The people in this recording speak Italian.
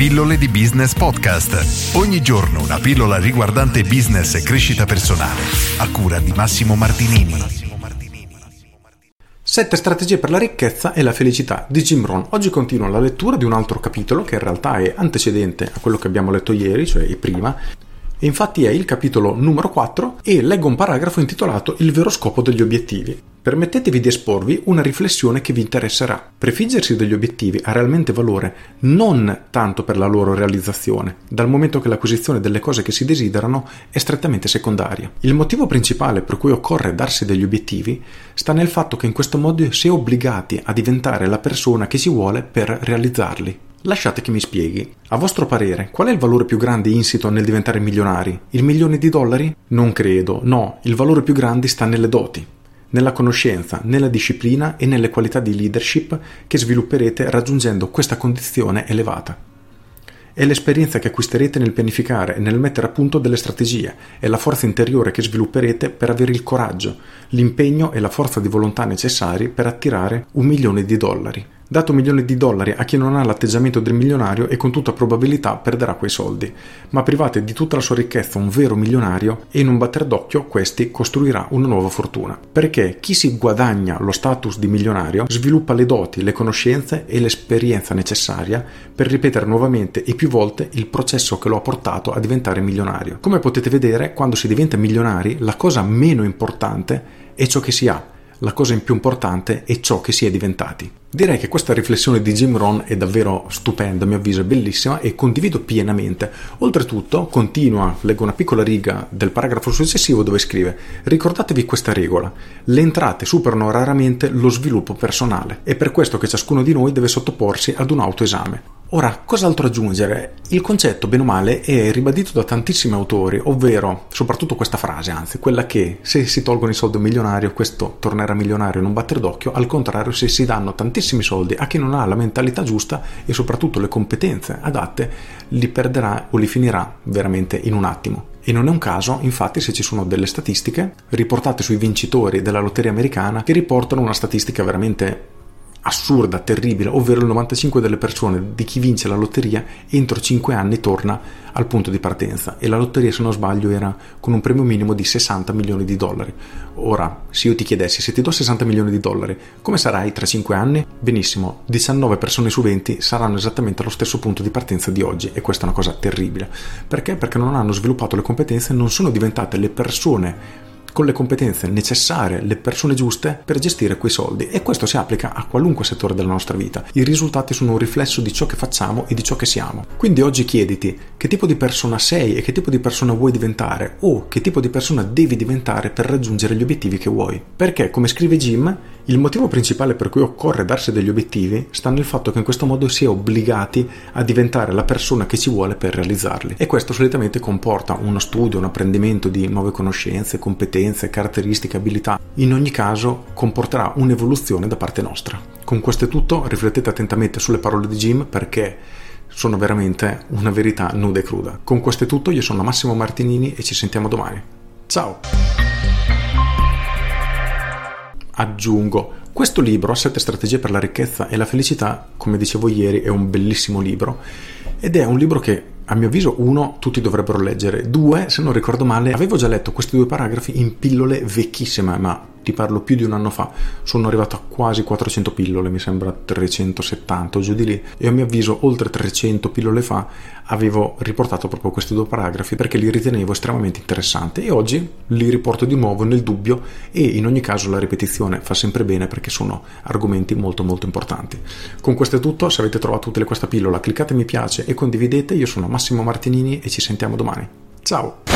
Pillole di Business Podcast. Ogni giorno una pillola riguardante business e crescita personale. A cura di Massimo Martinini. Sette strategie per la ricchezza e la felicità di Jim Rohn. Oggi continuo la lettura di un altro capitolo che in realtà è antecedente a quello che abbiamo letto ieri, cioè prima, e infatti è il capitolo numero 4 e leggo un paragrafo intitolato Il vero scopo degli obiettivi. Permettetevi di esporvi una riflessione che vi interesserà. Prefiggersi degli obiettivi ha realmente valore non tanto per la loro realizzazione, dal momento che l'acquisizione delle cose che si desiderano è strettamente secondaria. Il motivo principale per cui occorre darsi degli obiettivi sta nel fatto che in questo modo si è obbligati a diventare la persona che si vuole per realizzarli. Lasciate che mi spieghi. A vostro parere, qual è il valore più grande insito nel diventare milionari? Il milione di dollari? Non credo, no, il valore più grande sta nelle doti, nella conoscenza, nella disciplina e nelle qualità di leadership che svilupperete raggiungendo questa condizione elevata. È l'esperienza che acquisterete nel pianificare e nel mettere a punto delle strategie, è la forza interiore che svilupperete per avere il coraggio, l'impegno e la forza di volontà necessari per attirare un milione di dollari. Dato milioni di dollari a chi non ha l'atteggiamento del milionario e con tutta probabilità perderà quei soldi, ma private di tutta la sua ricchezza un vero milionario e in un batter d'occhio questi costruirà una nuova fortuna. Perché chi si guadagna lo status di milionario sviluppa le doti, le conoscenze e l'esperienza necessaria per ripetere nuovamente e più volte il processo che lo ha portato a diventare milionario. Come potete vedere, quando si diventa milionari, la cosa meno importante è ciò che si ha la cosa più importante è ciò che si è diventati. Direi che questa riflessione di Jim Rohn è davvero stupenda, a mio avviso è bellissima e condivido pienamente. Oltretutto, continua, leggo una piccola riga del paragrafo successivo dove scrive Ricordatevi questa regola, le entrate superano raramente lo sviluppo personale, è per questo che ciascuno di noi deve sottoporsi ad un autoesame. Ora, cos'altro aggiungere? Il concetto, bene o male, è ribadito da tantissimi autori, ovvero, soprattutto questa frase, anzi, quella che se si tolgono i soldi a un milionario, questo tornerà milionario in un batter d'occhio, al contrario, se si danno tantissimi soldi a chi non ha la mentalità giusta e soprattutto le competenze adatte, li perderà o li finirà veramente in un attimo. E non è un caso, infatti, se ci sono delle statistiche riportate sui vincitori della lotteria americana che riportano una statistica veramente assurda, terribile, ovvero il 95% delle persone di chi vince la lotteria entro 5 anni torna al punto di partenza e la lotteria se non sbaglio era con un premio minimo di 60 milioni di dollari. Ora, se io ti chiedessi se ti do 60 milioni di dollari, come sarai tra 5 anni? Benissimo, 19 persone su 20 saranno esattamente allo stesso punto di partenza di oggi e questa è una cosa terribile. Perché? Perché non hanno sviluppato le competenze, non sono diventate le persone con le competenze necessarie, le persone giuste per gestire quei soldi e questo si applica a qualunque settore della nostra vita. I risultati sono un riflesso di ciò che facciamo e di ciò che siamo. Quindi oggi chiediti che tipo di persona sei e che tipo di persona vuoi diventare o che tipo di persona devi diventare per raggiungere gli obiettivi che vuoi. Perché, come scrive Jim, il motivo principale per cui occorre darsi degli obiettivi sta nel fatto che in questo modo si è obbligati a diventare la persona che ci vuole per realizzarli e questo solitamente comporta uno studio, un apprendimento di nuove conoscenze, competenze, caratteristiche, abilità. In ogni caso comporterà un'evoluzione da parte nostra. Con questo è tutto, riflettete attentamente sulle parole di Jim perché sono veramente una verità nuda e cruda. Con questo è tutto, io sono Massimo Martinini e ci sentiamo domani. Ciao! aggiungo. Questo libro, Sette strategie per la ricchezza e la felicità, come dicevo ieri, è un bellissimo libro ed è un libro che a mio avviso, uno, tutti dovrebbero leggere. Due, se non ricordo male, avevo già letto questi due paragrafi in pillole vecchissime, ma ti parlo più di un anno fa, sono arrivato a quasi 400 pillole, mi sembra 370 o giù di lì, e a mio avviso oltre 300 pillole fa avevo riportato proprio questi due paragrafi perché li ritenevo estremamente interessanti e oggi li riporto di nuovo nel dubbio e in ogni caso la ripetizione fa sempre bene perché sono argomenti molto molto importanti. Con questo è tutto, se avete trovato utile questa pillola cliccate mi piace e condividete, io sono Massimo Martinini e ci sentiamo domani. Ciao!